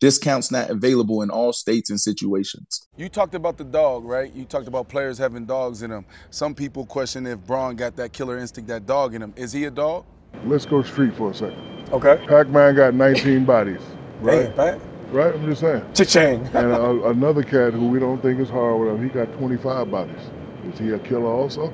Discounts not available in all states and situations. You talked about the dog, right? You talked about players having dogs in them. Some people question if Bron got that killer instinct, that dog in him. Is he a dog? Let's go street for a second. Okay. Pac-Man got 19 bodies, right? Hey, Pat. Right? I'm just saying. Cha-ching. And a, another cat who we don't think is hard with him, he got 25 bodies. Is he a killer also?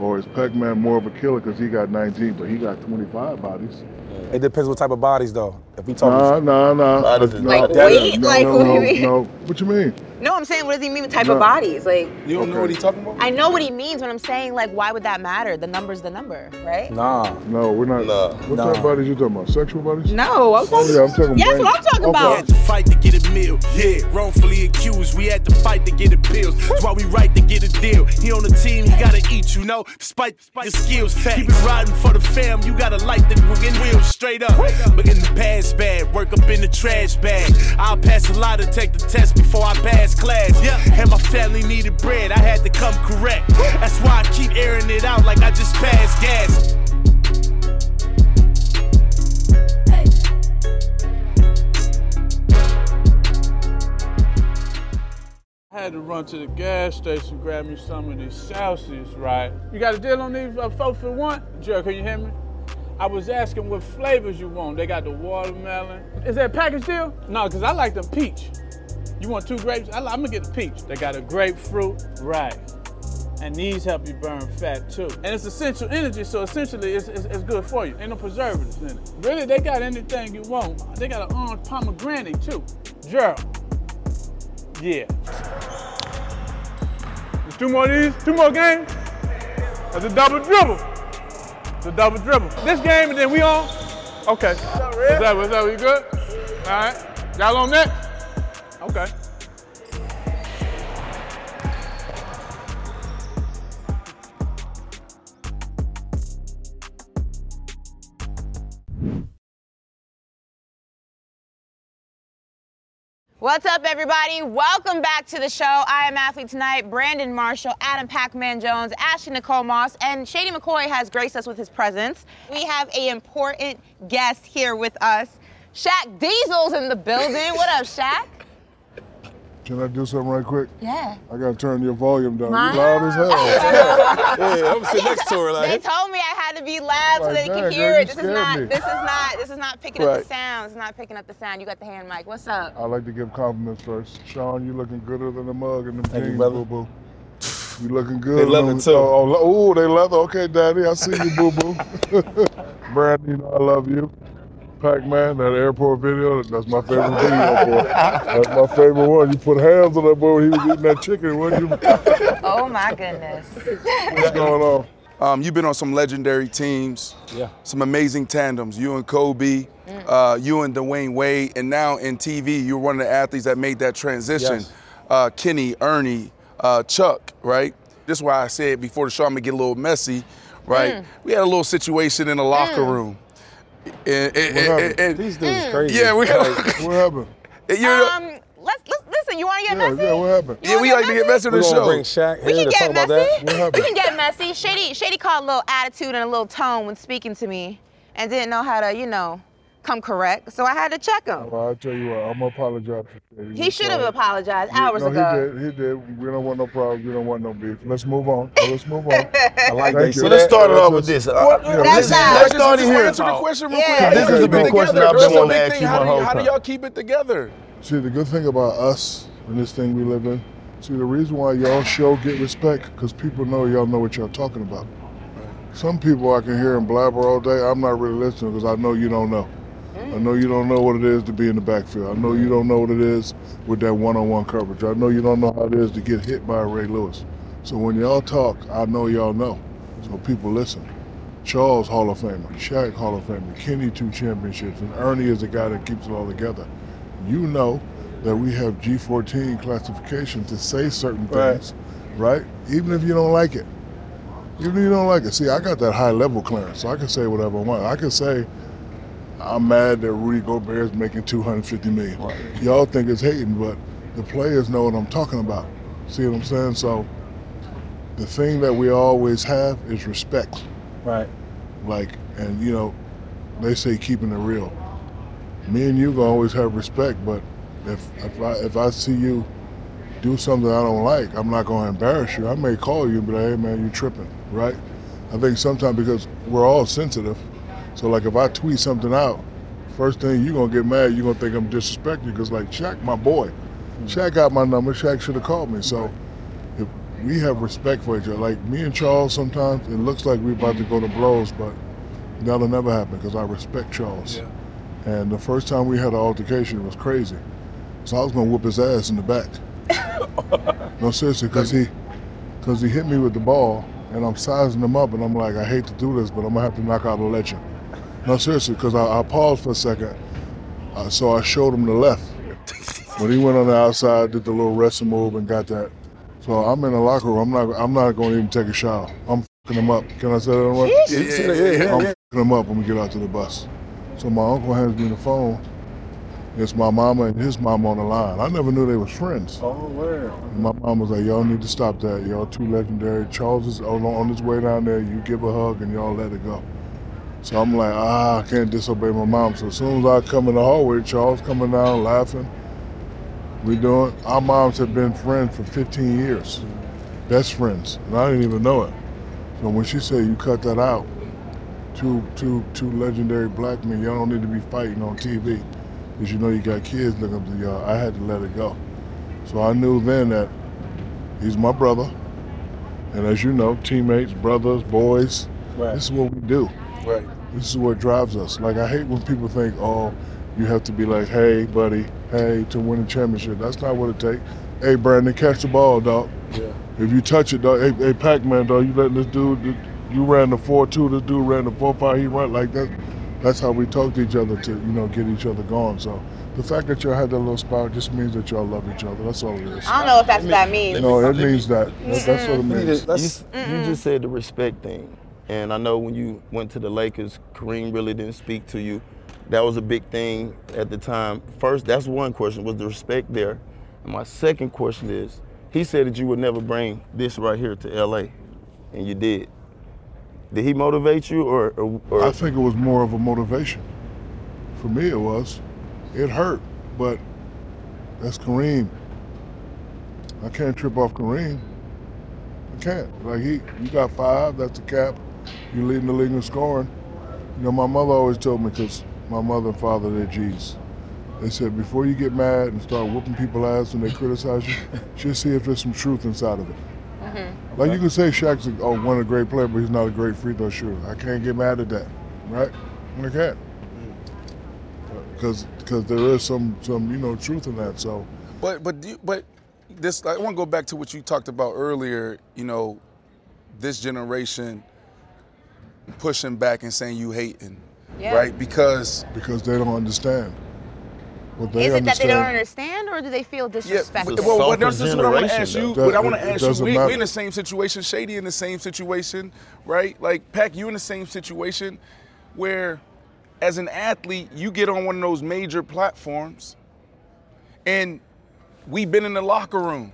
Or is Pac-Man more of a killer because he got 19, but he got 25 bodies? It depends what type of bodies, though. If we Nah, nah, nah. Bodies no, Like no, weight? No, Like, no, what do no, you mean? no. What you mean? No, I'm saying, what does he mean with type No. of bodies? Like, You don't know what he's talking about? I know what he means when I'm saying, like, why would that matter? The number's the number, right? Nah. No, we're not. Nah. What Nah. type of bodies you talking about? Sexual bodies? No, I'm talking. Oh, yeah, I'm talking Yes, brain- what I'm talking Okay. about. Had to fight to get a meal. Yeah, wrongfully accused. We had to fight to get the pills. That's why we right to get a deal. He on the team, he gotta eat, you know. Despite your skills, keep it riding for the fam. You gotta light the wing wheels straight up. But in the past bad, work up in the trash bag. I'll pass a lot to take the test before I pass class. Yeah, and my family needed bread. I had to come correct. That's why I keep airing it out like I just passed gas. I had to run to the gas station, grab me some of these Celsius, right? You got a deal on these uh, four for one? Joe, can you hear me? I was asking what flavors you want. They got the watermelon. Is that a package deal? No, because I like the peach. You want two grapes? I, am gonna get the peach. They got a grapefruit, right? And these help you burn fat too. And it's essential energy, so essentially it's, it's, it's good for you. Ain't no preservatives in it. Really, they got anything you want. They got an orange pomegranate too. Gerald. Yeah. There's two more of these, two more games. That's a double dribble. It's a double dribble. This game and then we on? Okay. What's up, what's up, you good? All right. Y'all on next? Okay. What's up, everybody? Welcome back to the show. I am Athlete Tonight, Brandon Marshall, Adam Pac-Man Jones, Ashley Nicole Moss, and Shady McCoy has graced us with his presence. We have a important guest here with us. Shaq Diesel's in the building. What up, Shaq? Can I do something right quick? Yeah. I gotta turn your volume down. My- You loud as hell. Yeah, I'm sitting next to her like. They told me I had to be loud so they could hear girl, it. This is not. me. This is not. This is not picking up the sound. It's not picking up the sound. You got the hand mic. What's up? I like to give compliments first. Sean, you looking gooder than a mug in them Thank you, jeans, boo boo. You looking good. They love leather, them- too. Oh, oh, oh, they leather. Okay, daddy, I see you, boo boo. Brandon, you know I love you. Pac-Man, that airport video, that's my favorite video, boy. That's my favorite one. You put hands on that boy when he was eating that chicken, wasn't you? Oh my goodness. What's going on? Um, you've been on some legendary teams, Yeah. some amazing tandems. You and Kobe, uh, you and Dwyane Wade, and now in TV, you're one of the athletes that made that transition. Yes. Uh, Kenny, Ernie, uh, Chuck, right? This is why I said before the show I'm gonna get a little messy, right? We had a little situation in the locker room. And, and- and- happened? and- These dudes crazy. yeah, we had, What happened? you know, Um, let's, let's listen. You want to get Yeah, messy? yeah, what happened? You yeah, we get like to get messy with We're the show. bring Shaq We can to talk get about messy. that. We can get messy. Shady, Shady called a little attitude and a little tone when speaking to me, and didn't know how to, you know, come correct, so I had to check him. Well, I'll tell you what, I'm gonna apologize. for that. He should have apologized He- hours no, ago. he did. He did. We don't want no problems. We don't want no beef. Let's move on. Let's move on. I like Thank that. you. So let's start it off with this. What- Uh, That's let's, not- let's start it here. Answer the question real Yeah. quick. This How is do a big question? I've been a wanting to ask you How my do you- whole How do time. y'all keep it together? See, the good thing about us and this thing we live in, see, the reason why y'all show get respect, because people know y'all know what y'all talking about. Some people I can hear them blabber all day. I'm not really listening because I know you don't know. I know you don't know what it is to be in the backfield. I know you don't know what it is with that one-on-one coverage. I know you don't know how it is to get hit by Ray Lewis. So when y'all talk, I know y'all know. So people listen. Charles Hall of Famer, Shaq Hall of Famer, Kenny two championships, and Ernie is the guy that keeps it all together. You know that we have G14 classification to say certain Right. things, right? Even if you don't like it. Even if you don't like it. See, I got that high level clearance, so I can say whatever I want. I can say I'm mad that Rudy Gobert is making 250 million. Y'all think it's hating, but the players know what I'm talking about. See what I'm saying? So the thing that we always have is respect. Right. Like, and you know, they say keeping it real. Me and you gonna always have respect, but if if I if I see you do something I don't like, I'm not gonna embarrass you. I may call you like, hey man, you tripping, right? I think sometimes because we're all sensitive, so like if I tweet something out, first thing you're gonna get mad, you're gonna think I'm disrespecting you because like Shaq, my boy, mm. Shaq got my number. Shaq should have called me. So if we have respect for each other, like me and Charles, sometimes it looks like we're about to go to blows, but that'll never happen because I respect Charles. And the first time we had an altercation, it was crazy. So I was gonna whoop his ass in the back. no seriously, because he, because he hit me with the ball, and I'm sizing him up, and I'm like, I hate to do this, but I'm gonna have to knock out a legend. No seriously, because I, I paused for a second, uh, so I showed him the left. When he went on the outside, did the little wrestling move and got that. So I'm in the locker room. I'm not. I'm not going to even take a shower. I'm fucking him up. Can I say that? on record? Yeah, yeah, yeah, yeah, I'm yeah. fucking him up when we get out to the bus. So my uncle hands me the phone. It's my mama and his mama on the line. I never knew they was friends. Oh, where? My mom was like, "Y'all need to stop that. Y'all too legendary. Charles is on, on his way down there. You give a hug and y'all let it go." So I'm like, "Ah, I can't disobey my mom." So as soon as I come in the hallway, Charles coming down laughing. We doing. Our moms have been friends for 15 years, best friends, and I didn't even know it. So when she said you cut that out, two two two legendary black men, y'all don't need to be fighting on TV, because you know you got kids looking up to y'all. I had to let it go. So I knew then that he's my brother, and as you know, teammates, brothers, boys. Right. This is what we do. Right. This is what drives us. Like I hate when people think, oh, you have to be like, hey, buddy, hey, to win a championship. That's not what it takes. Hey, Brandon, catch the ball, dog. Yeah. If you touch it, dog. Hey, hey Pac-Man, dog. You letting this dude? You ran the four-two. This dude ran the four-five. He run like that. That's how we talk to each other to, you know, get each other going. So the fact that y'all had that little spark just means that y'all love each other. That's all it is. I don't know if that's what that means. No, it means that. That's, that's what it You, means. just- you just said the respect thing, and I know when you went to the Lakers, Kareem really didn't speak to you. That was a big thing at the time. First, that's one question: was the respect there? And my second question is, he said that you would never bring this right here to L.A., and you did. Did he motivate you, or, or, or I think it was more of a motivation. For me, it was. It hurt, but that's Kareem. I can't trip off Kareem. I can't. Like he, you got five. That's the cap. You're leading the league in scoring. You know, my mother always told me because my mother and father they're G's. They said before you get mad and start whooping people ass when they criticize you, just see if there's some truth inside of it. Mm-hmm. Like you can say Shaq's a, oh, one of the great player, but he's not a great free throw shooter. I can't get mad at that, right? I can't, because mm. because there is some some you know truth in that. So But but do you, but this I want to go back to what you talked about earlier. You know, this generation pushing back and saying you hating, Yeah. right? Because because they don't understand what they Is it that they don't understand, or do they feel yeah, disrespected? well, well, softer this is what I want to ask you. though. What I want to ask you, we, we in the same situation. Shady in the same situation, right? Like Pack, you in the same situation, where as an athlete you get on one of those major platforms, and we've been in the locker room.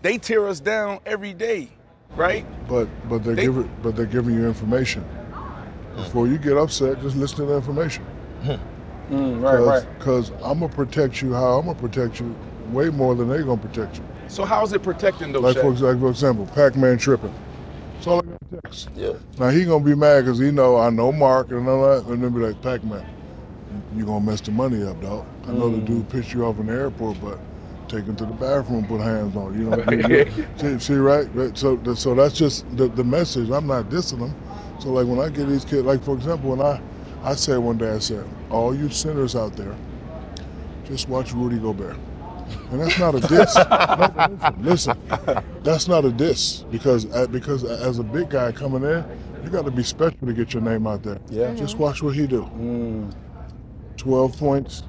They tear us down every day, right? But but they're They- giving but they're giving you information. Before you get upset, just listen to the information. Mm, right, right. Because I'm gonna protect you how I'm gonna protect you way more than they're gonna protect you. So how's it protecting those? Like for, like for example, Pac-Man tripping. All I got text. Yeah. Now he gonna be mad because he know I know Mark and all that, and then be like, Pac-Man, you gonna mess the money up, dog. I know the dude pissed you off in the airport, but take him to the bathroom, put hands on you. Know, you- you- see, see, right? Right, So, so that's just the, the message. I'm not dissing them. So, like when I get these kids, like for example, when I, I said one day, I said, all you sinners out there, just watch Rudy Gobert. And that's not a diss. No, but listen, listen, that's not a diss because uh, because as a big guy coming in, you got to be special to get your name out there. Yeah. Just watch what he do. Twelve points,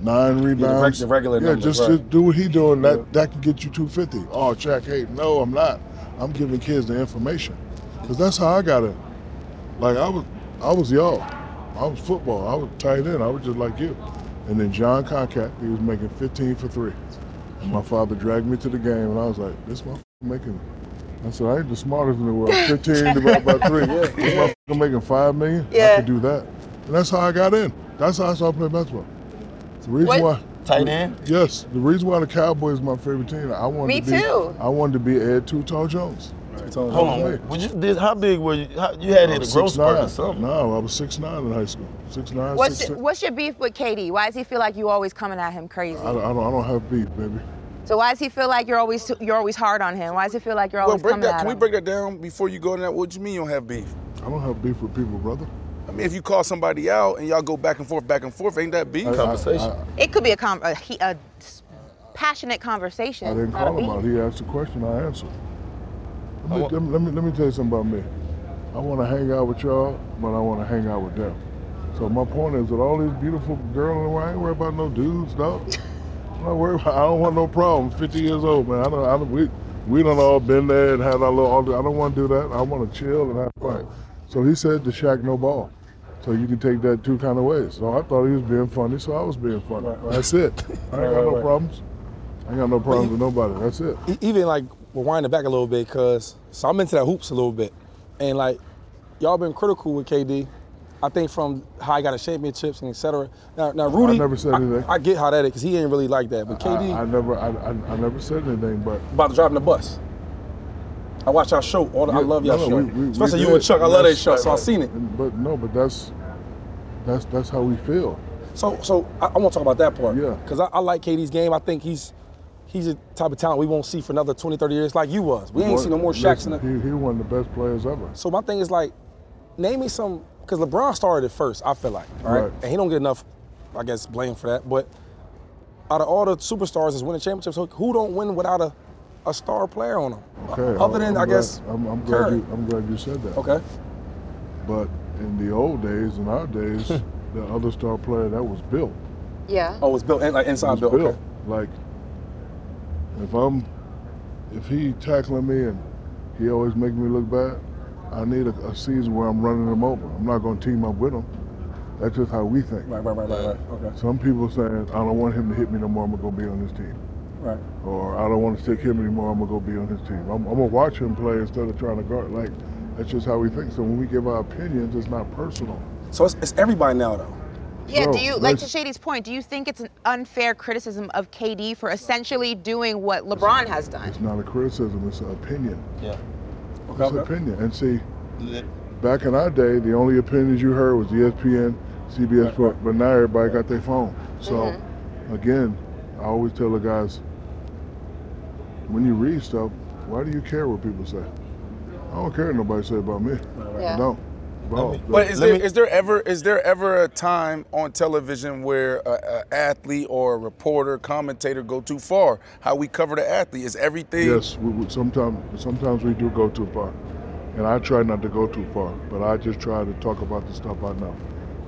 nine rebounds. the regular yeah, numbers, just, right. just do what he doing. That that can get you two fifty. Oh, Jack, hey, no, I'm not. I'm giving kids the information because that's how I got it. Like I was, I was y'all. I was football. I was tight end. I was just like you. And then Jon Koncak, he was making 15 for three. And my father dragged me to the game, and I was like, this motherfucker making. I said, I ain't the smartest in the world. 15 divided by three. Yeah. This motherfucker making five million. I could do that. And that's how I got in. That's how I started playing basketball. The reason What- why. Tight end? Yes, the reason why the Cowboys is my favorite team. I wanted Me to be. too. I wanted to be Ed Too Tall Jones. Hold on. Would you, did, how big were you? How, you had I hit a was growth spurt or something. No, I was six nine in high school. Six nine, What's six, your, what's your beef with KD? Why does he feel like you always coming at him crazy? I, don't, I don't. I don't have beef, baby. So why does he feel like you're always you're always hard on him? Why does he feel like you're always Well, always break coming that. at Can we break that down before you go to that? What do you mean you don't have beef? I don't have beef with people, brother. I mean, if you call somebody out and y'all go back and forth, back and forth, ain't that beef? Conversation. I, It could be a, com- a, he- a s- passionate conversation. I didn't call him beef. out. He asked a question. I answered. Let me, let me, let me, tell you something about me. I want to hang out with y'all, but I want to hang out with them. So my point is that all these beautiful girls in I ain't worried about no dudes, dog. I'm not worried about, I don't want no problems. 50 years old, man. I don't, I don't, we, we done all been there and had our little, all the- I don't want to do that. I want to chill and have fun. So he said to Shaq, no ball. So you can take that two kind of ways. So I thought he was being funny, so I was being funny. That's it. I ain't got right, no right. problems. I ain't got no problems with nobody. That's it. Even like we're winding back a little bit because so I'm into that hoops a little bit, and like y'all been critical with KD. I think from how he got his championships and et cetera. Now, now Rudy, never said anything. I, get how that is because he ain't really like that. But KD I, I never, I, I, I never said anything, but about driving the bus. I watch y'all show. All the, I love y'all no, show, we- we- we especially you did. and Chuck. I love that show, so I seen it. But no, but that's, that's that's how we feel. So, so I, I want to talk about that part. Yeah. Because I, I like KD's game. I think he's he's a type of talent we won't see for another 20, 30 years like you was. We ain't seen no more Shaqs in Listen, the. he, he one of the best players ever. So my thing is like, name me some because LeBron started it first. I feel like, all right? Right. and he don't get enough, I guess, blame for that. But out of all the superstars that's winning championships, who- who don't win without a, a star player on them? Okay. Other than I'm I glad- guess. I'm, I'm glad you, I'm glad you said that. Okay. But in the old days, in our days, the other star player that was built. Yeah. Oh, it was built like inside was built. built. Okay. Like if I'm, if he tackling me and he always making me look bad, I need a, a season where I'm running him over. I'm not going to team up with him. That's just how we think. Right, right, right, right, right. Okay. Some people saying, I don't want him to hit me no more. I'm gonna be on his team. Right. Or I don't want to stick him anymore. I'm gonna go be on his team. I'm, I'm gonna watch him play instead of trying to guard. Like that's just how we think. So when we give our opinions, it's not personal. So it's, it's everybody now though. Yeah, Bro, do you like to Shady's point? Do you think it's an unfair criticism of KD for essentially doing what LeBron has done? It's not a criticism. It's an opinion. Yeah. It's an opinion. And see, back in our day, the only opinions you heard was ESPN, CBS Sports. But now everybody got their phone. So Mm-hmm. again, I always tell the guys, when you read stuff, why do you care what people say? I don't care what nobody say about me. Yeah. I don't. Bro, But is there me- is there ever is there ever a time on television where a, a athlete or a reporter commentator go too far? How we cover the athlete is everything. Yes, we, we, sometimes sometimes we do go too far, and I try not to go too far. But I just try to talk about the stuff I know.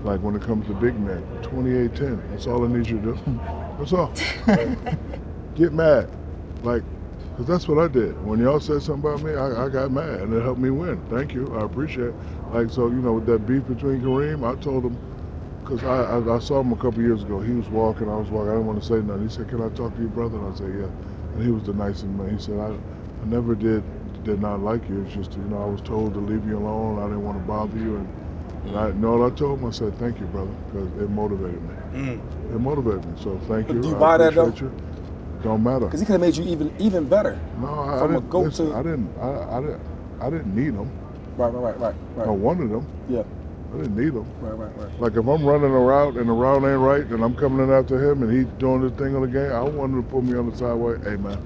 Like when it comes to big men, 28-10. That's all I need you to do. That's all. Get mad, like, cause that's what I did. When y'all said something about me, I, I got mad, and it helped me win. Thank you, I appreciate. it. Like so, you know, with that beef between Kareem, I told him. Cause I, I, I saw him a couple years ago. He was walking, I was walking. I didn't want to say nothing. He said, "Can I talk to your brother?" And I said, "Yeah." And he was the nicest man. He said, "I, I never did did not like you. It's just you know I was told to leave you alone. I didn't want to bother you, and And I, know what I told him? I said, thank you, brother, because it motivated me. Mm. It motivated me. So thank you. do you I buy that, though? You. Don't matter. Because he could have made you even even better. No, I, I From a didn't. goat listen, to- I didn't. I, I didn't. I didn't need them. Right, right, right, right, I wanted them. Yeah, I didn't need them. right, right, right. Like if I'm running a route and the route ain't right, and I'm coming in after him and he's doing this thing on the game, I want him to put me on the sideway. Hey man,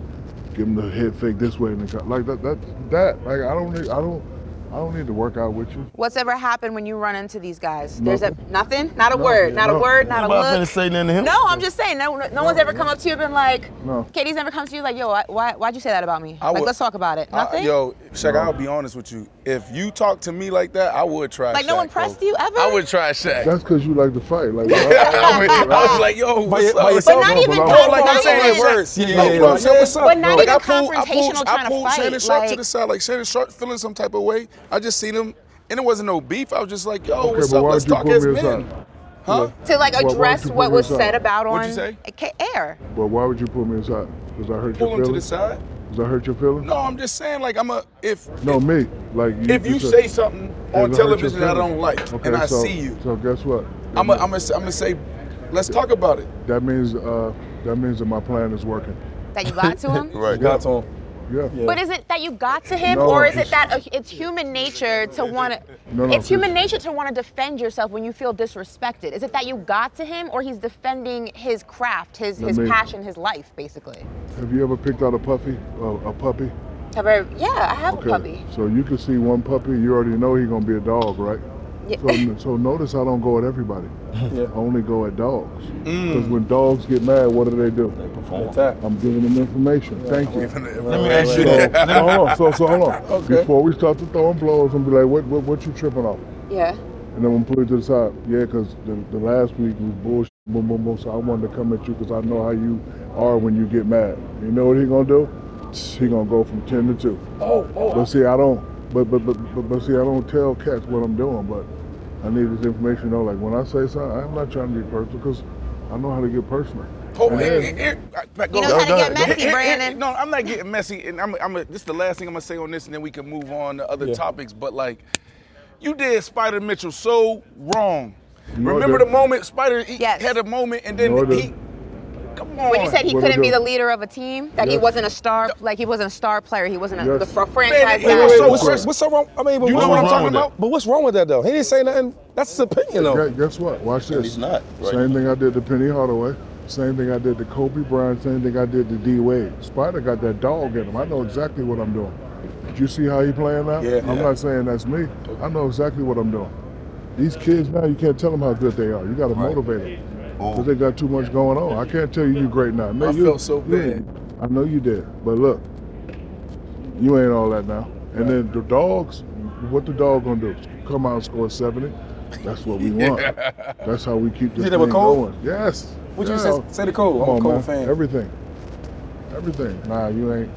give him the head fake this way and cut. like that. That that like I don't need. I don't. I don't need to work out with you. What's ever happened when you run into these guys? There's a Nothing. nothing, not a No, word, not a word, not a Nobody finna look. say nothing to him. No, I'm just saying. No, no one's ever come up to you and been like, No. KD's never come to you like, yo, why, why, why'd you say that about me? I like, would- let's talk about it. I- Nothing. yo, Shaq, I'll be honest with you. If you talk to me like that, I would try. like, no Shaq, one pressed bro. you ever. I would try Shaq. That's because you like to fight. Like I, would, I was like, yo, what's by up? yourself? But not No, even but I'm- No, like not I'm saying, even- like, words. Yeah, Like, yeah, you yeah. know what I'm saying? What's up, But not bro? even I pulled, I confrontational pulled, trying I to pulled fight, Shannon Sharpe to the side. Like Shannon Sharpe feeling some type of way. I just seen him, and it wasn't no beef. I was just like, yo, Okay, what's up? Let's talk as men. Huh? to like Why- why address what was aside? said about What'd on you say? Air. But why would you pull me aside? Does that hurt Pull your him to the side. Does that hurt your feelings? No, I'm just saying, like, I'm a if No, me. Like you, if you said- say something on Does it hurt your television that I don't like, Okay, and I so- see you, So guess what? I'm gonna I'm gonna I'm gonna say, let's talk about it. That means uh, that means that my plan is working. That you got to him. Right. Got to him. Yeah. Yeah. But is it that you got to him, No, or is it that uh, it's human nature to want to? No, no, it's human nature to want to defend yourself when you feel disrespected. Is it that you got to him, or he's defending his craft, his Let his me- passion, his life, basically? Have you ever picked out a puppy? Uh, a puppy? Have I, yeah, I have Okay. a puppy. So you can see one puppy, you already know he's gonna be a dog, right? Yeah. So, so notice I don't go at everybody. Yeah. I only go at dogs. Mm. Because when dogs get mad, what do they do? They perform attack. I'm giving them information. Thank you. Let me ask you So, this. so hold on. So, so hold on. Okay. Before we start to throwing blows, and be like, what, what, what you tripping off? Yeah. And then I'm gonna put it to the side. Yeah, because the, the last week was bullshit. Boom, boom, boom. So I wanted to come at you because I know how you are when you get mad. You know what he gonna do? He gonna go from ten to two. Oh, oh, But see, I don't. But but but but, but see, I don't tell cats what I'm doing. But I need this information. though. like when I say something, I'm not trying to be personal because I know how to get personal. oh, And here, then- here, here, He knows how to get messy, Here- here- Brandon. No, I'm not getting messy, and I'm, I'm. This is the last thing I'm gonna say on this, and then we can move on to other Yeah. topics. But like, you did Spida Mitchell so wrong. No, Remember the moment Spida he Yes. had a moment, and then No, I he. Didn't. Come on. When you said he What I couldn't be do? the leader of a team, that he Yes. wasn't a star, like he wasn't a star player, he wasn't a, Yes. the fr- Man, franchise he guy. was so what's, what's so wrong? I mean, but You what's know what I'm wrong talking with that? about? But what's wrong with that though? He didn't say nothing. That's his opinion though. Gu- Guess what? Watch this. he's not, right? Same thing I did to Penny Hardaway. Same thing I did to Kobe Bryant. Same thing I did to D Wade. Spida got that dog in him. I know exactly what I'm doing. Did you see how he playing now? Yeah. I'm Yeah. not saying that's me. I know exactly what I'm doing. These kids now, you can't tell them how good they are. You got to motivate them Oh. because they got too much going on. I can't tell you you're great now. Man, I you- felt so you- bad. I know you did, but look, you ain't all that now. And then the dogs, what the dog gonna do? Come out and score 70? That's what we want. That's how we keep this did that thing with Cole? going. Yes. What you say? Say the Cole. Come I'm a on, Cole man. fan. Everything. Everything. Nah, you ain't.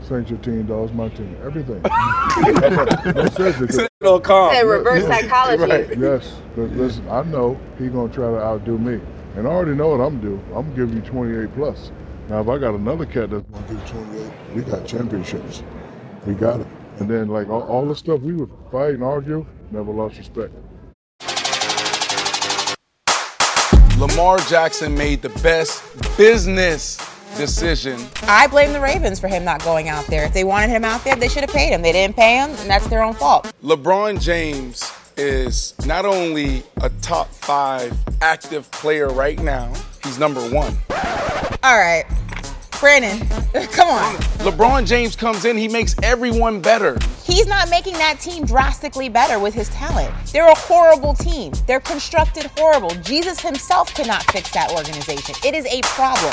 This ain't your team, dog. It's my team. Everything. no, seriously. 'cause- No, calm. Said reverse psychology. Yes. 'cause listen, I know he gonna try to outdo me. And I already know what I'm due. I'm gonna give you 28 plus. Now, if I got another cat that's gonna give 28, we got championships. We got it. And then, like, all, all the stuff we would fight and argue, never lost respect. Lamar Jackson made the best business decision. I blame the Ravens for him not going out there. If they wanted him out there, they should have paid him. They didn't pay him, and that's their own fault. LeBron James is not only a top five active player right now, he's number one. All right, Brandon, come on. LeBron James comes in, he makes everyone better. He's not making that team drastically better with his talent. They're a horrible team. They're constructed horrible. Jesus himself cannot fix that organization. It is a problem.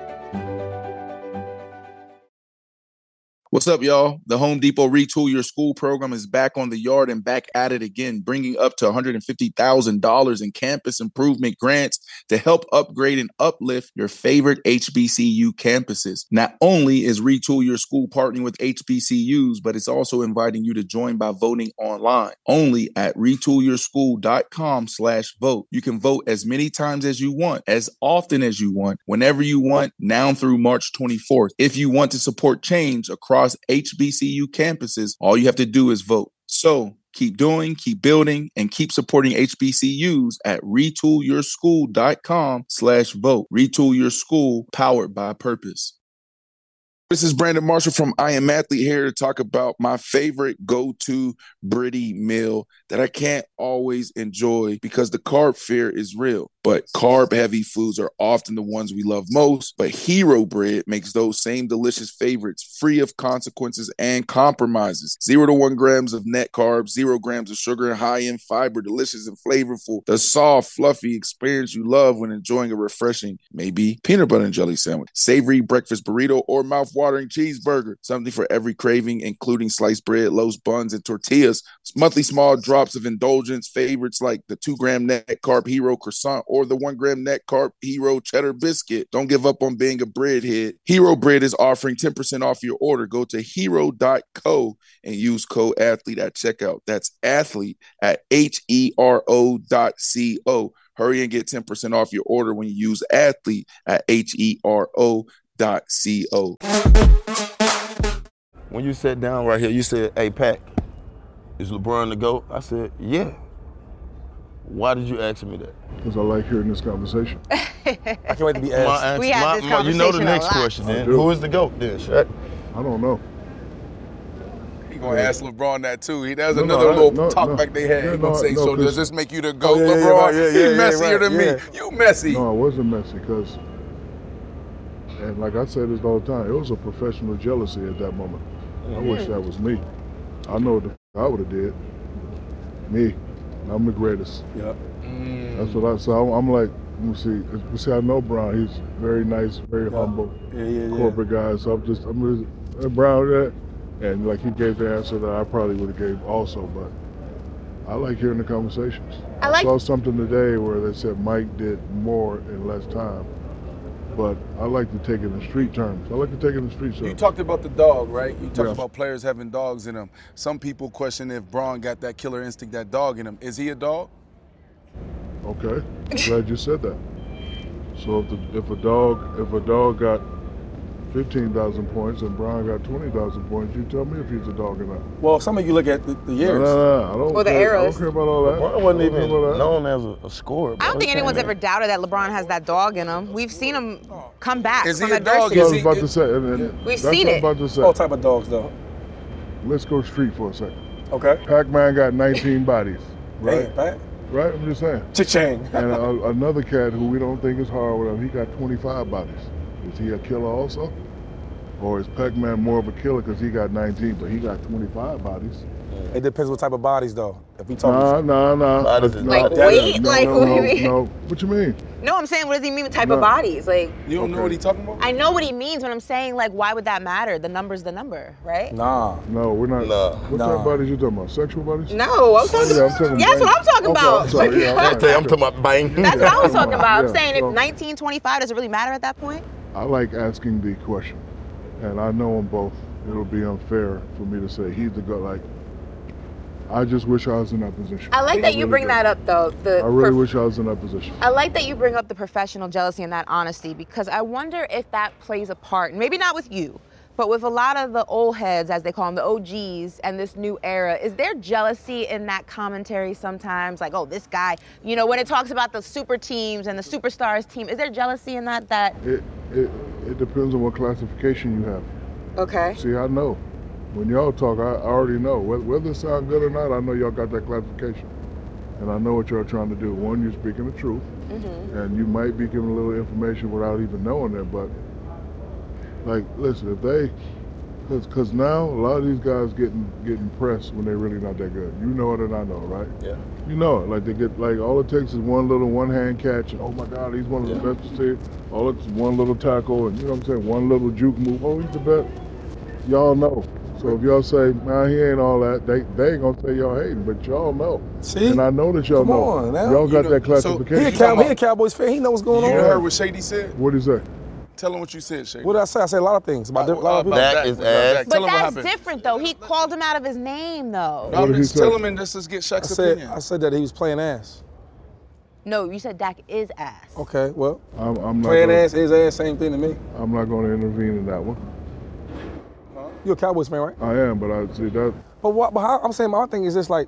What's up, y'all? The Home Depot Retool Your School program is back on the yard and back at it again, bringing up to $150,000 in campus improvement grants to help upgrade and uplift your favorite HBCU campuses. Not only is Retool Your School partnering with HBCUs, but it's also inviting you to join by voting online. Only at retoolyourschool.com slash vote. You can vote as many times as you want, as often as you want, whenever you want, now through March 24th. If you want to support change across HBCU campuses, all you have to do is vote. So keep doing, keep building, and keep supporting HBCUs at retoolyourschool.com slash vote. Retool Your School, powered by purpose. This is Brandon Marshall from I Am Athlete here to talk about my favorite go to Britty meal that I can't always enjoy because the carb fear is real. But carb heavy foods are often the ones we love most. But Hero Bread makes those same delicious favorites free of consequences and compromises. Zero to one grams of net carbs, zero grams of sugar, high in fiber, delicious and flavorful. The soft, fluffy experience you love when enjoying a refreshing, maybe peanut butter and jelly sandwich, savory breakfast burrito, or mouth-watering cheeseburger. Something for every craving, including sliced bread, loaves, buns, and tortillas. Monthly small drops of indulgence favorites like the two gram net carb hero croissant or the one gram net carb hero cheddar biscuit. Don't give up on being a breadhead. Hero Bread is offering 10% off your order. Go to hero.co and use code athlete at checkout. That's athlete at H E R O dot C O. Hurry and get 10% off your order when you use athlete at H E R O dot C O. When you sat down right here, you said, "Hey, Pack, is LeBron the GOAT?" I said, "Yeah." Why did you ask me that? Because I like hearing this conversation. I can't wait to be My asked. answer- We had my- this my- you know the next question I then. Who is the GOAT then, Shaq? I don't know. He gonna ask LeBron that too. He that's No, no, another I- little no, talk no. back they had. Yeah, he gonna no, say, no, so does this make you the oh, GOAT, yeah, yeah, LeBron? right, yeah, yeah, he yeah, messier right, than yeah. me. You messy. No, I wasn't messy because, and like I say this all the time, it was a professional jealousy at that moment. I wish that was me. I know what the f- I would have did. Me, I'm the greatest. Yep. That's what I. So I'm, I'm like, let me see. You see, I know Brown. He's very nice, very humble, Yeah, yeah, yeah. corporate guy. So I'm just, I'm just uh, Brown. That, and like he gave the answer that I probably would have gave also, but. I like hearing the conversations. I like- saw something today where they said Mike did more in less time, but I like to take it in street terms. I like to take it in street terms. You talked about the dog, right? You talked Yeah. about players having dogs in them. Some people question if Bron got that killer instinct, that dog in him. Is he a dog? Okay, I'm glad you said that. So if the, if a dog if a dog got fifteen thousand points and Brian got twenty thousand points, you tell me if he's a dog or not. Well, some of you look at the, the years. no, no, I don't. Know. Or the care, I don't care about all that. LeBron wasn't I don't care even about that. known as a, a scorer. I don't think anyone's ever in. doubted that LeBron has that dog in him. We've seen him come back Is he from a dog? adversity. That's Is what I he- was about to say. And, and We've that's seen what it. I'm about to say. All type of dogs, though. Let's go street for a second. Okay. Pac-Man got 19 bodies, right? Hey, Pat. Right? I'm just saying. Cha-ching. And a, another cat who we don't think is hard with him, he got 25 bodies. Is he a killer also? Or is Pac-Man more of a killer because he got 19, but he got 25 bodies? It depends what type of bodies, though. If we talking, Nah, nah, nah. Bodies is No, Like no, weight? No, Like, no, what do you mean? no. What you mean? No, I'm saying, what does he mean with type No. of bodies? Like, You don't know what he's talking about? I know what he means when I'm saying, like, why would that matter? The number's the number, right? nah. No, we're not. Nah. What type of bodies you talking about? Sexual bodies? No, I'm talking. Oh, yeah, I'm talking yeah, that's what I'm talking Okay, about. I'm sorry. Yeah, all I right, I'm talking about bang. That's what I was talking about. I'm Yeah, saying if well- 1925 does it really matter at that point? I like asking the question, and I know them both. It'll be unfair for me to say he's the guy. Like, I just wish I was in that position. I like that you really bring do. that up, though. The I really wish I was in that position. I like that you bring up the professional jealousy and that honesty because I wonder if that plays a part. Maybe not with you, but with a lot of the old heads, as they call them, the OGs, and this new era. Is there jealousy in that commentary sometimes? Like, oh, this guy, you know, when it talks about the super teams and the superstars team, is there jealousy in that? That It, it it depends on what classification you have. okay? See, I know. When y'all talk, I, I already know. Whether, whether it sound good or not, I know y'all got that classification. And I know what y'all trying to do. One, you're speaking the truth. Mm-hmm. And you might be giving a little information without even knowing it. But, like, listen, if they, because cause now a lot of these guys getting getting pressed when they're really not that good. You know it and I know, right? Yeah. You know it. Like they get like all it takes is one little one hand catch and oh my God, he's one of the best to see. All it's one little tackle and you know what I'm saying, one little juke move. Oh, he's the best. y'all know. So if y'all say, man, he ain't all that, they they ain't gonna say y'all hating, but y'all know. See? And I know that y'all Come know. on, now. Y'all got You know- that so- He a, classification. Cow- he a Cowboys fan. He know what's going You on. You heard what Shady said? What is say? Tell him what you said, Shady. What did I say? I said a lot of things about, About- a lot of people. about Dak ass. But Tell that's different though. He called him out of his name though. No, What did just say? tell him and let's just get I said opinion. I said that he was playing ass. No, you said Dak is ass. Okay, well, I'm, I'm not playing gonna, ass is ass, same thing to me. I'm not gonna intervene in that one. You're a Cowboys fan, right? I am, but I see that But what? But how, I'm saying my thing is just like,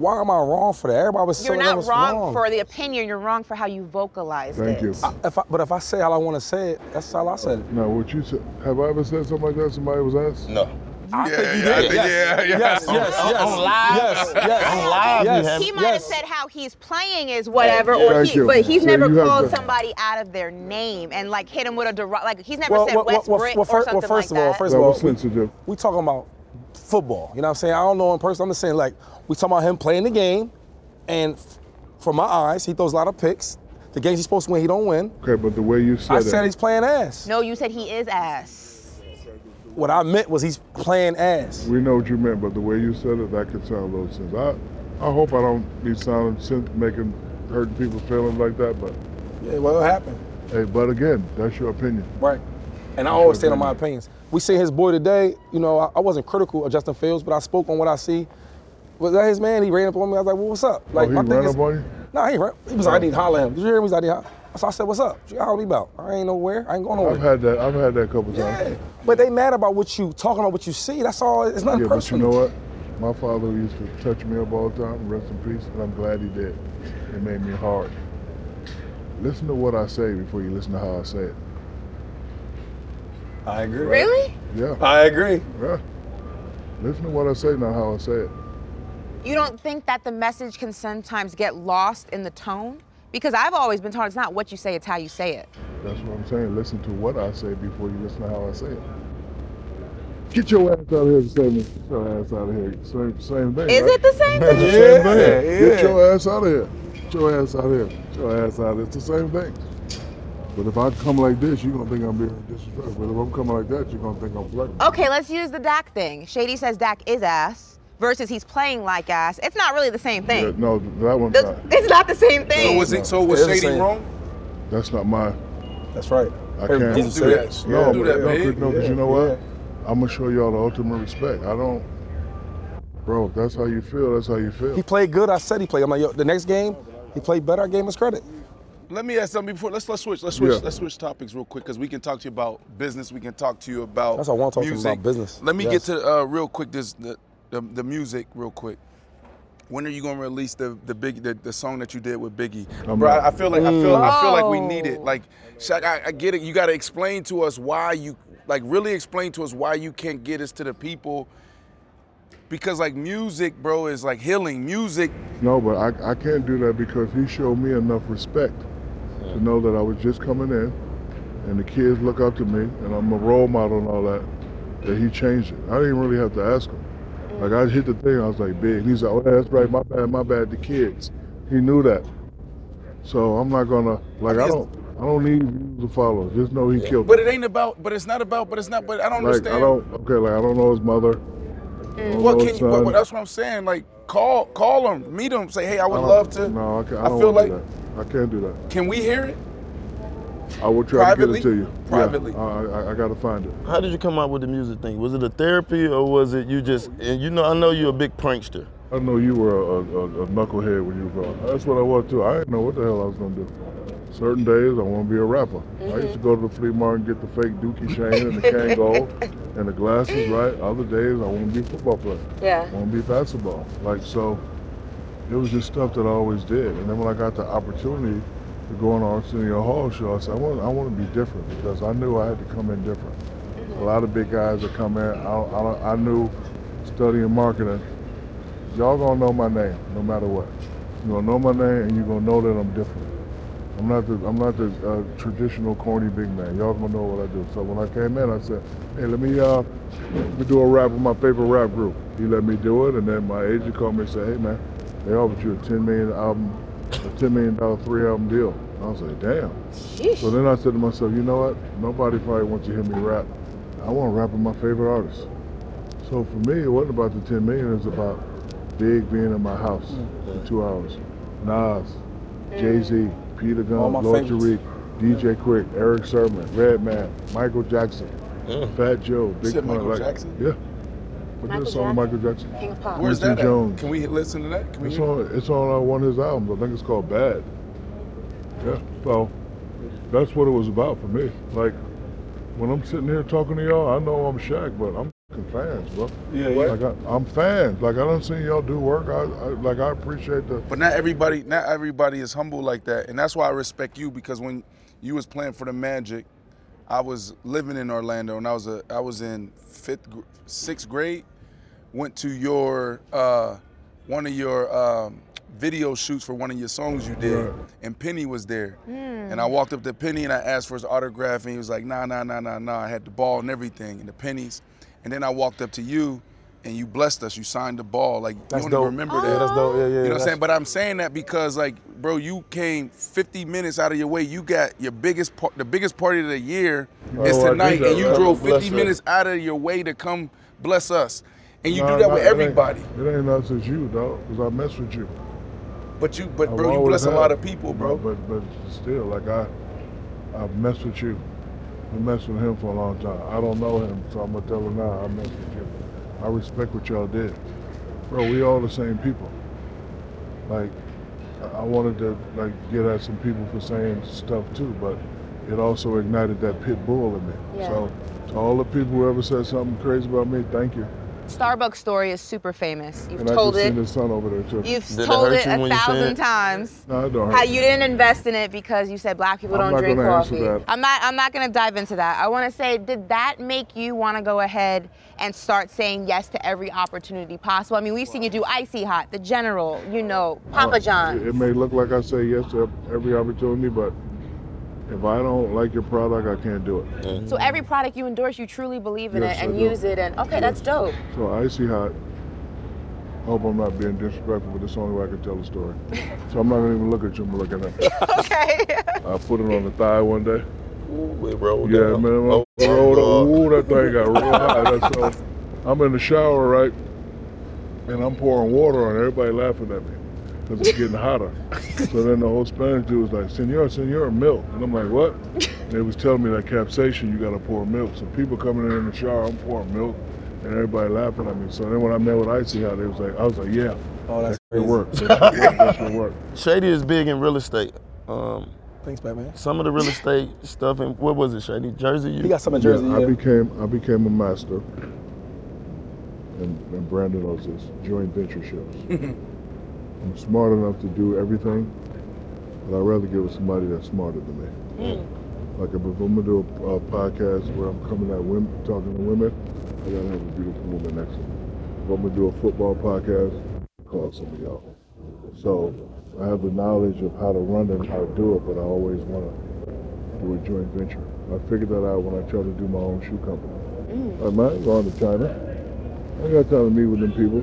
why am I wrong for that? Everybody was saying that. You're saying that not was wrong, for the opinion. You're wrong for how you vocalized Thank it. you. If I, but if I say how I want to say it, that's how I said it. now what you said have I ever said something like that? Somebody was asked? No. I Yeah, think you yeah, I did. think- yes. yeah, yeah. Yes, On- yes, on- yes. on live? Yes, yes. On live, you yes. have- He might yes. have said how he's playing is whatever, or Thank he, you. but he's So never you have called to- somebody out of their name and like hit him with a derog. Like he's never Well, said well, well, West well, Brick well, or fir- well, something first like of all, that. first That of all, was we, sensitive. we talking about football. You know what I'm saying? I don't know in person. I'm just saying like we talking about him playing the game, and f- from my eyes, he throws a lot of picks. The games he's supposed to win, he don't win. Okay, but the way you said I it, said he's playing ass. no, you said he is ass. What I meant was he's playing ass. we know what you meant, but the way you said it, that could sound a little sense. I I hope I don't be sounding sen- making hurting people's feelings like that, but Yeah, well, it happened. hey, but again, that's your opinion. Right. And I always stand on my opinions. We see his boy today, you know, I, I wasn't critical of Justin Fields, but I spoke on what I see. Was that his man? He ran up on me. I was like, well, what's up? Oh, like, oh, he my ran up on you? Nah, he ain't run. He was like, oh. I need to holler at him. Did you hear him? He's like, "Yeah." So I said, what's up? What you holler me about? I ain't nowhere. I ain't going nowhere. I've had that. I've had that a couple yeah. times. But they mad about what you, talking about what you see. That's all. It's nothing Yeah, but you know what? My father used to touch me up all the time. Rest in peace, and I'm glad he did. It made me hard. Listen to what I say before you listen to how I say it. I agree. Really? Yeah, I agree. yeah. Listen to what I say, not how I say it. You don't think that the message can sometimes get lost in the tone? Because I've always been told it's not what you say, it's how you say it. That's what I'm saying. Listen to what I say before you listen to how I say it. Get your ass out of here, Sammy. Get your ass out of here. Same, same thing. Is right? it the same thing? the same thing. Yeah, Get your ass out of here. Get your ass out of here. Get your ass out of here. It's the same thing. But if I come like this, you're gonna think I'm being disrespectful. But if I'm coming like that, you're gonna think I'm flexible. Okay, let's use the Dak thing. Shady says Dak is ass versus he's playing like ass. It's not really the same thing. Yeah, no, that one's This- not. It's not the same So thing. was it? So was It is the Shady wrong? That's not my. That's right. I can't. Jesus Don't do said- that. No, Don't do but- that, no, big. 'cause- no, 'cause Yeah, you know what? yeah. I'm gonna show y'all the ultimate respect. I don't, bro. That's how you feel, that's how you feel. He played good. I said he played. I'm like, yo, the next game, he played better. I gave him his credit. Let me ask something before. Let's let's switch. Let's switch. Yeah. Let's switch topics real quick because we can talk to you about business. We can talk to you about. That's what I want to talk to you about, business. Let me Yes. get to uh, real quick this the, the the music real quick. When are you gonna release the the big the, the song that you did with Biggie, I'm bro? not. I, I feel like I feel I feel like we need it. Like, Shaq, I, I get it. You got to explain to us why you like really explain to us why you can't get us to the people. Because like music, bro, is like healing. Music, No, but I, I can't do that because he showed me enough respect to know that I was just coming in and the kids look up to me and I'm a role model and all that, that he changed it. I didn't really have to ask him. Like I hit the thing, I was like, big. He's like, oh, that's right, my bad, my bad, the kids. He knew that. So I'm not gonna, like, I don't, I don't need you to follow. Just know he killed but it. ain't about. But it's not about. But it's not. But I don't Like, understand. I don't, okay, like, I don't know his mother. Don't What can you? What- that's what I'm saying. Like, call, call him, meet him, say, hey, I would I love to. No, I, I, I don't feel like-. I can't do that. Can we hear it? I will try Privately? to get it to you. Privately. Yeah, I, I, I got to find it. How did you come up with the music thing? Was it a therapy or was it you just, and you know, I know you're a big prankster. I know you were a, a, a knucklehead when you were growing. up. Uh, that's what I was too. I didn't know what the hell I was gonna do. Certain days I want to be a rapper. I used to go to the flea market and get the fake Dookie chain and the Kangol and the glasses, right? Other days I want to be a football player. Yeah. I want to be basketball. Like so, it was just stuff that I always did. And then when I got the opportunity to go on Arsenio Hall show, I said I want I want to be different because I knew I had to come in different. A lot of big guys that come in, I, I, I knew studying marketing y'all gonna know my name no matter what. You're gonna know my name and you're gonna know that I'm different. I'm not the I'm not the uh, traditional corny big man. Y'all gonna know what I do. So when I came in, I said, hey, let me uh let me do a rap with my favorite rap group. He let me do it, and then my agent called me and said, hey man, they offered you a 10 million album, a 10 million dollar three album deal. I was like, damn. So then I said to myself, you know what? Nobody probably wants to hear me rap. I want to rap with my favorite artists. So for me, it wasn't about the 10 million. It was about Big being in my house for mm. two hours. Nas, mm. Jay Z, Peter All Gunn, my Lord. Tariq, DJ Quik, Erick Sermon, Redman, Michael Jackson, Fat Joe, Big said Pun. Michael like, Jackson? Yeah. I did Michael a song with Michael Jackson. King of Pop. Where's Quincy that at? Jones. Can we listen to that? Can we It's hear on, it's on uh, one of his albums. I think it's called Bad. Yeah, so that's what it was about for me. Like, when I'm sitting here talking to y'all, I know I'm Shaq, but I'm fucking fans, bro. Yeah, yeah. Like, I, I'm fans. Like, I don't see y'all do work. I, I Like, I appreciate the... But not everybody, not everybody is humble like that, and that's why I respect you because when you was playing for the Magic, I was living in Orlando, and I was a, I was in fifth, gr- sixth grade. Went to your uh, one of your um, video shoots for one of your songs you did, Right. and Penny was there. And I walked up to Penny and I asked for his autograph, and he was like, Nah, nah, nah, nah, nah. I had the ball and everything, and the pennies. And then I walked up to you, and you blessed us. You signed the ball. Like That's you don't dope. even remember Yeah, that. that's dope. Yeah, yeah. You know what I'm saying? But I'm saying that because, like, bro, you came 50 minutes out of your way. You got your biggest part, the biggest party of the year is Oh, I did tonight, and you drove 50 minutes out of your way to come bless us. And you Nah, do that nah, with it ain't- everybody. It ain't us, it's you, dog, because I mess with you. But you, but I've bro, you always bless a lot of people, bro. But, but still, like, I, I've messed with you. I messed with him for a long time. I don't know him, so I'm going to tell him now, I messed with you. I respect what y'all did. Bro, we all the same people. Like, I- I wanted to like get at some people for saying stuff too, but it also ignited that pit bull in me. Yeah. So to all the people who ever said something crazy about me, thank you. Starbucks story is super famous. You've and I told can it. see the sun over there too. You've Did it told hurt it you a when thousand it? times. no, it don't hurt How me. you didn't invest in it because you said black people I'm don't not drink gonna answer coffee. that. I'm not. I'm not going to dive into that. I want to say, did that make you want to go ahead and start saying yes to every opportunity possible? I mean, we've seen you do Icy Hot, The General, you know, Papa Uh, it may look like I say yes to every opportunity, but if I don't like your product, I can't do it. So every product you endorse, you truly believe in Yes, it and use it. And okay, that's dope. So Icy Hot. Hope I'm not being disrespectful, but it's the only way I can tell the story. So I'm not gonna even look at you. I'm looking at. you. Okay. I put it on the thigh one day. Ooh, it rolled Yeah, down. man. Oh, I rolled oh, up. Ooh, that thing got real high. That's so. I'm in the shower, right? And I'm pouring water on. Everybody laughing at me because it's getting hotter. so then the whole Spanish dude was like, Senor, Senor, milk. And I'm like, what? And they was telling me that capsation, you got to pour milk. So people coming in in the shower, I'm pouring milk. And everybody laughing at me. So then when I met with Icy Hot, they was like, I was like, yeah, Oh, that's it crazy. worked. That should work. Shady is big in real estate. Um, Thanks, Batman. some of the real estate stuff in what was it, Shady? Jersey? You He got some in Jersey. Yeah, I Yeah. became I became a master, and, and Brandon knows this. Joint venture shows. I'm smart enough to do everything, but I'd rather get with somebody that's smarter than me. Hmm. Like if I'm gonna do a, a podcast where I'm coming at women, talking to women, I gotta have a beautiful woman next to me. If I'm gonna do a football podcast, call some of y'all. So I have the knowledge of how to run it and how to do it, but I always want to do a joint venture. I figured that out when I tried to do my own shoe company. Man, I ain't going to China. I ain't got time to meet with them people.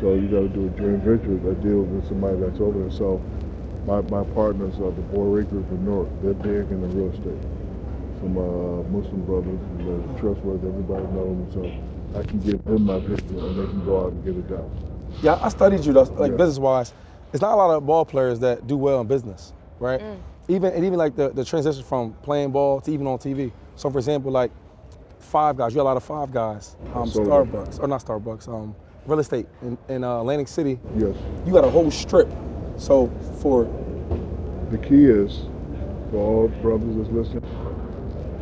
so you got to do a joint venture, a deal with somebody that's over there. So my, my partners are the Boraie Group in North. They're big in the real estate. Some uh, Muslim brothers, and they're trustworthy. Everybody knows them. So I can give them my vision and they can go out and get it done. Yeah, I studied you though, like Yeah. business wise. It's not a lot of ball players that do well in business, right? Even and even like the, the transition from playing ball to even on TV. So for example, like five guys, you got a lot of five guys. Um. Starbucks or not Starbucks, um, real estate in, in uh, Atlantic City. Yes. You got a whole strip. So for The key is for all brothers that's listening,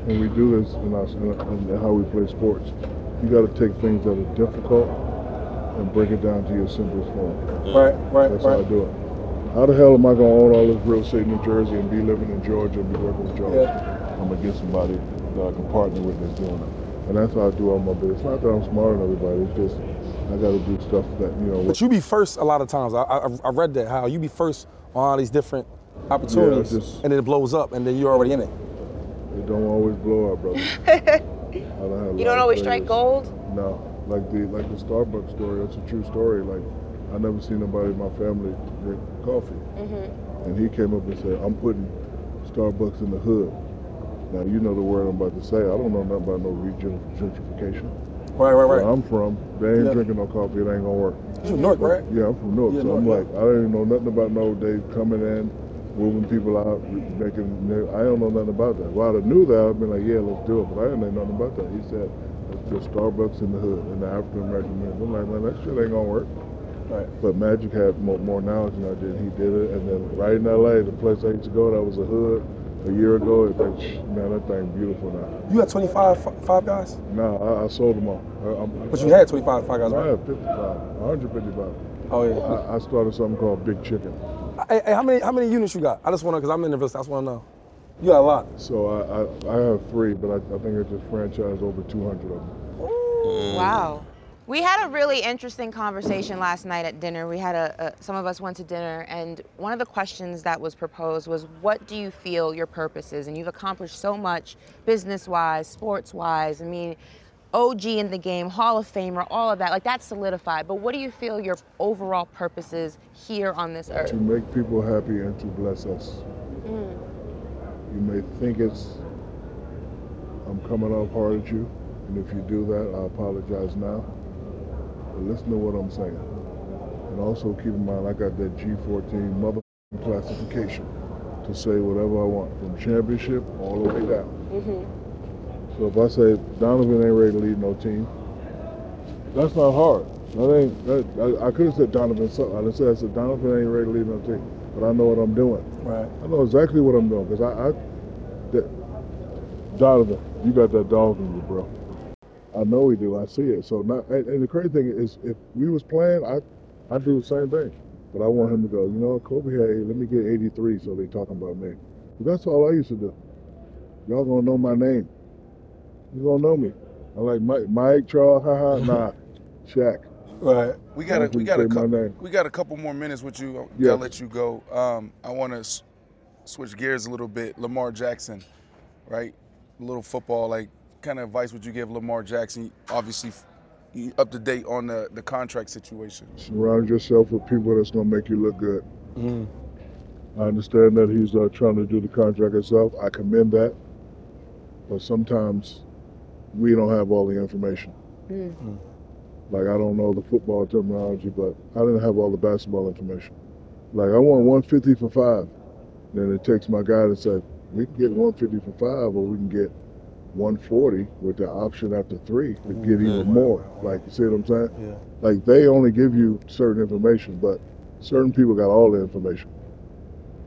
when we do this in, our, in, how we play sports, you got to take things that are difficult and break it down to your simplest form. right, right, That's how I do it. How the hell am I gonna own all this real estate in New Jersey and be living in Georgia and be working with Georgia? Yeah. I'm gonna get somebody that I can partner with that's doing it. And that's how I do all my business. Not that I'm smarter than everybody, it's just I gotta do stuff that, you know, But you be first a lot of times. I, I, I read that how you be first on all these different opportunities, just- and then it blows up, and then you're already in it. it don't always blow up, brother. I don't have You don't always strike gold. No, like the like the Starbucks story. That's a true story. Like I never seen nobody in my family drink coffee, Mm-hmm. and he came up and said, "I'm putting Starbucks in the hood." Now you know the word I'm about to say. I don't know nothing about no gentrification. Right, right, right. Where I'm from, they ain't Yeah. drinking no coffee. It ain't gonna work. You from Newark, right? Yeah, I'm from Newark, Yeah, so I'm like, I don't even know nothing about no they coming in, moving people out, making. I don't know nothing about that. Well, I'd have knew that, I'd been like, yeah, let's do it. But I didn't know nothing about that. He said, let's get Starbucks in the hood, in the African American community. I'm like, man, that shit ain't gonna work. Right. But Magic had more, more knowledge than I did. He did it, and then right in LA, the place I used to go, that was a hood. A year ago, it, that, man, that thing beautiful now. You had 25 f- five guys? No, I, I sold them all. I, I'm, But you had 25 five guys, I right? had 55, 155. Oh, yeah. I, I started something called Big Chicken. Hey, hey, how many how many units you got? I just want to, because I'm in the business, I just want to know. You got a lot. So I, I, I have three, but I, I think I just franchised over 200 of them. Wow. We had a really interesting conversation last night at dinner. We had a, a some of us went to dinner, and one of the questions that was proposed was, "What do you feel your purpose is?" And you've accomplished so much, business-wise, sports-wise. I mean, OG in the game, Hall of Famer, all of that. Like that's solidified. But what do you feel your overall purpose is here on this earth? To make people happy and to bless us. Mm. You may think it's, I'm coming off hard at you, and if you do that, I apologize now. Listen to what I'm saying. And also keep in mind, I got that G14 mother classification to say whatever I want, from championship all the way down. Mm-hmm. So if I say Donovan ain't ready to lead no team, that's not hard. That ain't. That, I, I could have said Donovan. So I said I said Donovan ain't ready to lead no team, but I know what I'm doing. Right. I know exactly what I'm doing because I, I that, Donovan, you got that dog in you, bro. I know we do. I see it. So not. And, and the crazy thing is, if we was playing, I I do the same thing. But I want him to go. You know, Kobe had. Let me get 83, so they talking about me. But that's all I used to do. Y'all gonna know my name. You gonna know me. I like Mike, Mike Charles, haha, nah, Shaq. Right. We got a, we got a couple, we got a couple more minutes with you. I'll Yeah. let you go. Um, I want to s- switch gears a little bit. Lamar Jackson, right? A little football. Like, kind of advice would you give Lamar Jackson? Obviously, up to date on the the contract situation. Surround yourself with people that's gonna make you look good. Mm-hmm. I understand that he's uh, trying to do the contract himself. I commend that, but sometimes we don't have all the information. Mm. Mm. Like I don't know the football terminology, but I didn't have all the basketball information. Like I want 150 for five. Then it takes my guy to say, we can get 150 for five, or we can get 140 with the option after three to get even more. Like you see what I'm saying? Yeah. Like they only give you certain information, but certain people got all the information.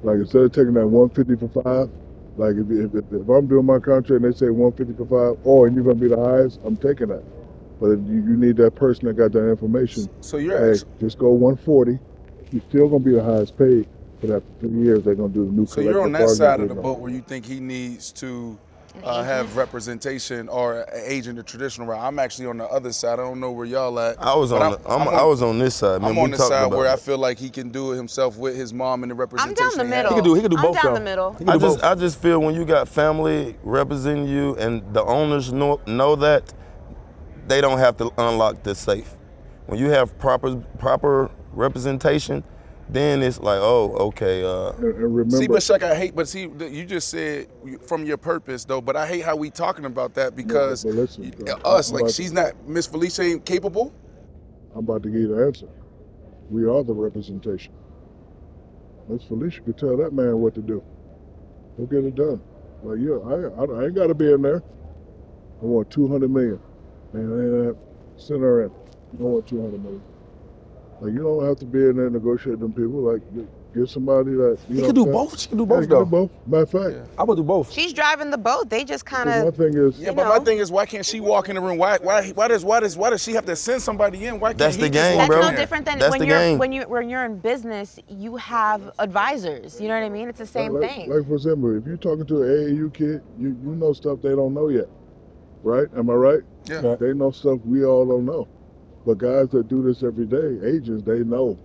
Like instead of taking that 150 for five, like if, if, if, I'm doing my contract and they say 150 for five, oh, and you're gonna be the highest, I'm taking that. But if you, you need that person that got that information. So you're hey, just go 140. You're still gonna be the highest paid, but after three years they're gonna do the new. so you're on that side of the boat where you think he needs to uh, have representation or an agent the traditional route. I'm actually on the other side. I don't know where y'all at. I was on. I'm- the, I'm, I'm I was on this side. Man. I'm we on the side about where I feel like he can do it himself with his mom and the representation. I'm representation. down the middle. He could do- he could do I'm both, down though. the middle. He I just both. I just feel when you got family representing you and the owners know know that they don't have to unlock the safe. When you have proper proper representation, then it's like, oh, okay, uh, And, and remember, See, but Shaq, I hate. But see, you just said from your purpose though. But I hate how we talking about that because but listen, us, I'm like, about to- she's not Miss Felicia ain't capable. I'm about to give you the answer. We are the representation. Miss Felicia could tell that man what to do. Go get it done. Like, yeah, I, I, I ain't got to be in there. I want 200 million. Man, uh, send her in. I want 200 million. Like, you don't have to be in there negotiating them people. Like, get- get somebody that, you He know could do both. She can do saying? both, Yeah, he can though. do both. Matter of fact, I would do both. She's driving the boat. They just kind because my of. thing is, Yeah, You but my thing is, why can't she walk in the room? Why, why, why does, why does, why does she have to send somebody in? Why can't That's he the just game, walk That's bro. no different than That's when you're game. when you when you're in business. You have advisors. You know what I mean? It's the same like, thing. Like for example, if you're talking to an AAU kid, you, you know stuff they don't know yet, right? Am I right? Yeah. Right. They know stuff we all don't know. But guys that do this every day, agents, they know,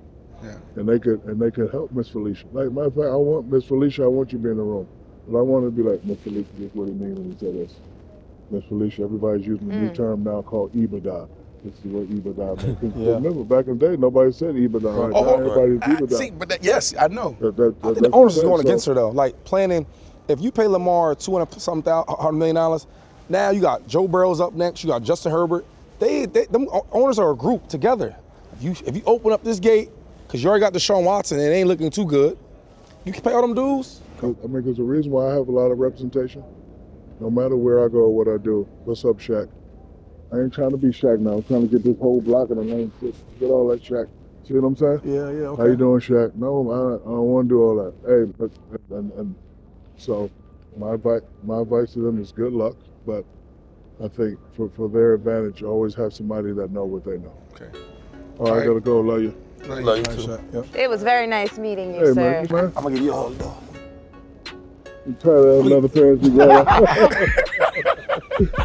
Yeah. and they could and they could help Miss Felicia. Like matter of fact, I want Miss Felicia. I want you to be in the room, but I want to be like Miss Felicia. This is what he means when he said this. Miss Felicia, everybody's using a new mm. term now called EBITDA. This is what EBITDA means. 'Cause Yeah. Remember, back in the day, nobody said EBITDA. Right? Oh, now oh, oh everybody's I- EBITDA. Ah, see, but that, yes, I know. That- that- I think that's the owners is going saying. against her though. Like planning, if you pay Lamar two hundred something thousand, hundred million dollars, now you got Joe Burrow's up next. You got Justin Herbert. They, they them owners are a group together. If you if you open up this gate, because you already got Deshaun Watson and it ain't looking too good, you can pay all them dudes. I mean, there's a reason why I have a lot of representation. No matter where I go or what I do. What's up, Shaq? I ain't trying to be Shaq now. I'm trying to get this whole block in the lane. Get all that Shaq. See what I'm saying? Yeah, yeah. Okay. How you doing, Shaq? No, I, I don't want to do all that. Hey, but, and, and so my advice, my advice to them is good luck, but I think for, for their advantage, you always have somebody that know what they know. Okay. All right, I gotta go. Love you. Love you too. Yep. It was very nice meeting you, Hey, sir. man, man. I'm gonna give you a hug though. You tired of another parents together?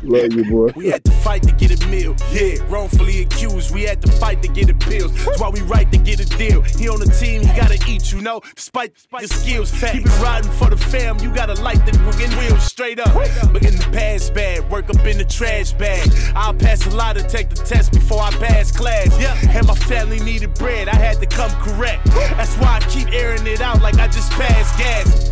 Love you, boy. We had to fight to get a meal. Yeah, wrongfully accused. We had to fight to get appeals. That's why we right to get a deal. He on the team, he gotta eat, you know, despite the skills. Keep it riding for the fam. You gotta light the fucking wheels straight up. But in the past bad, work up in the trash bag. I'll pass a lot to take the test before I pass class. Yeah, and my family needed bread. I had to come correct. That's why I keep airing it out like I just passed gas.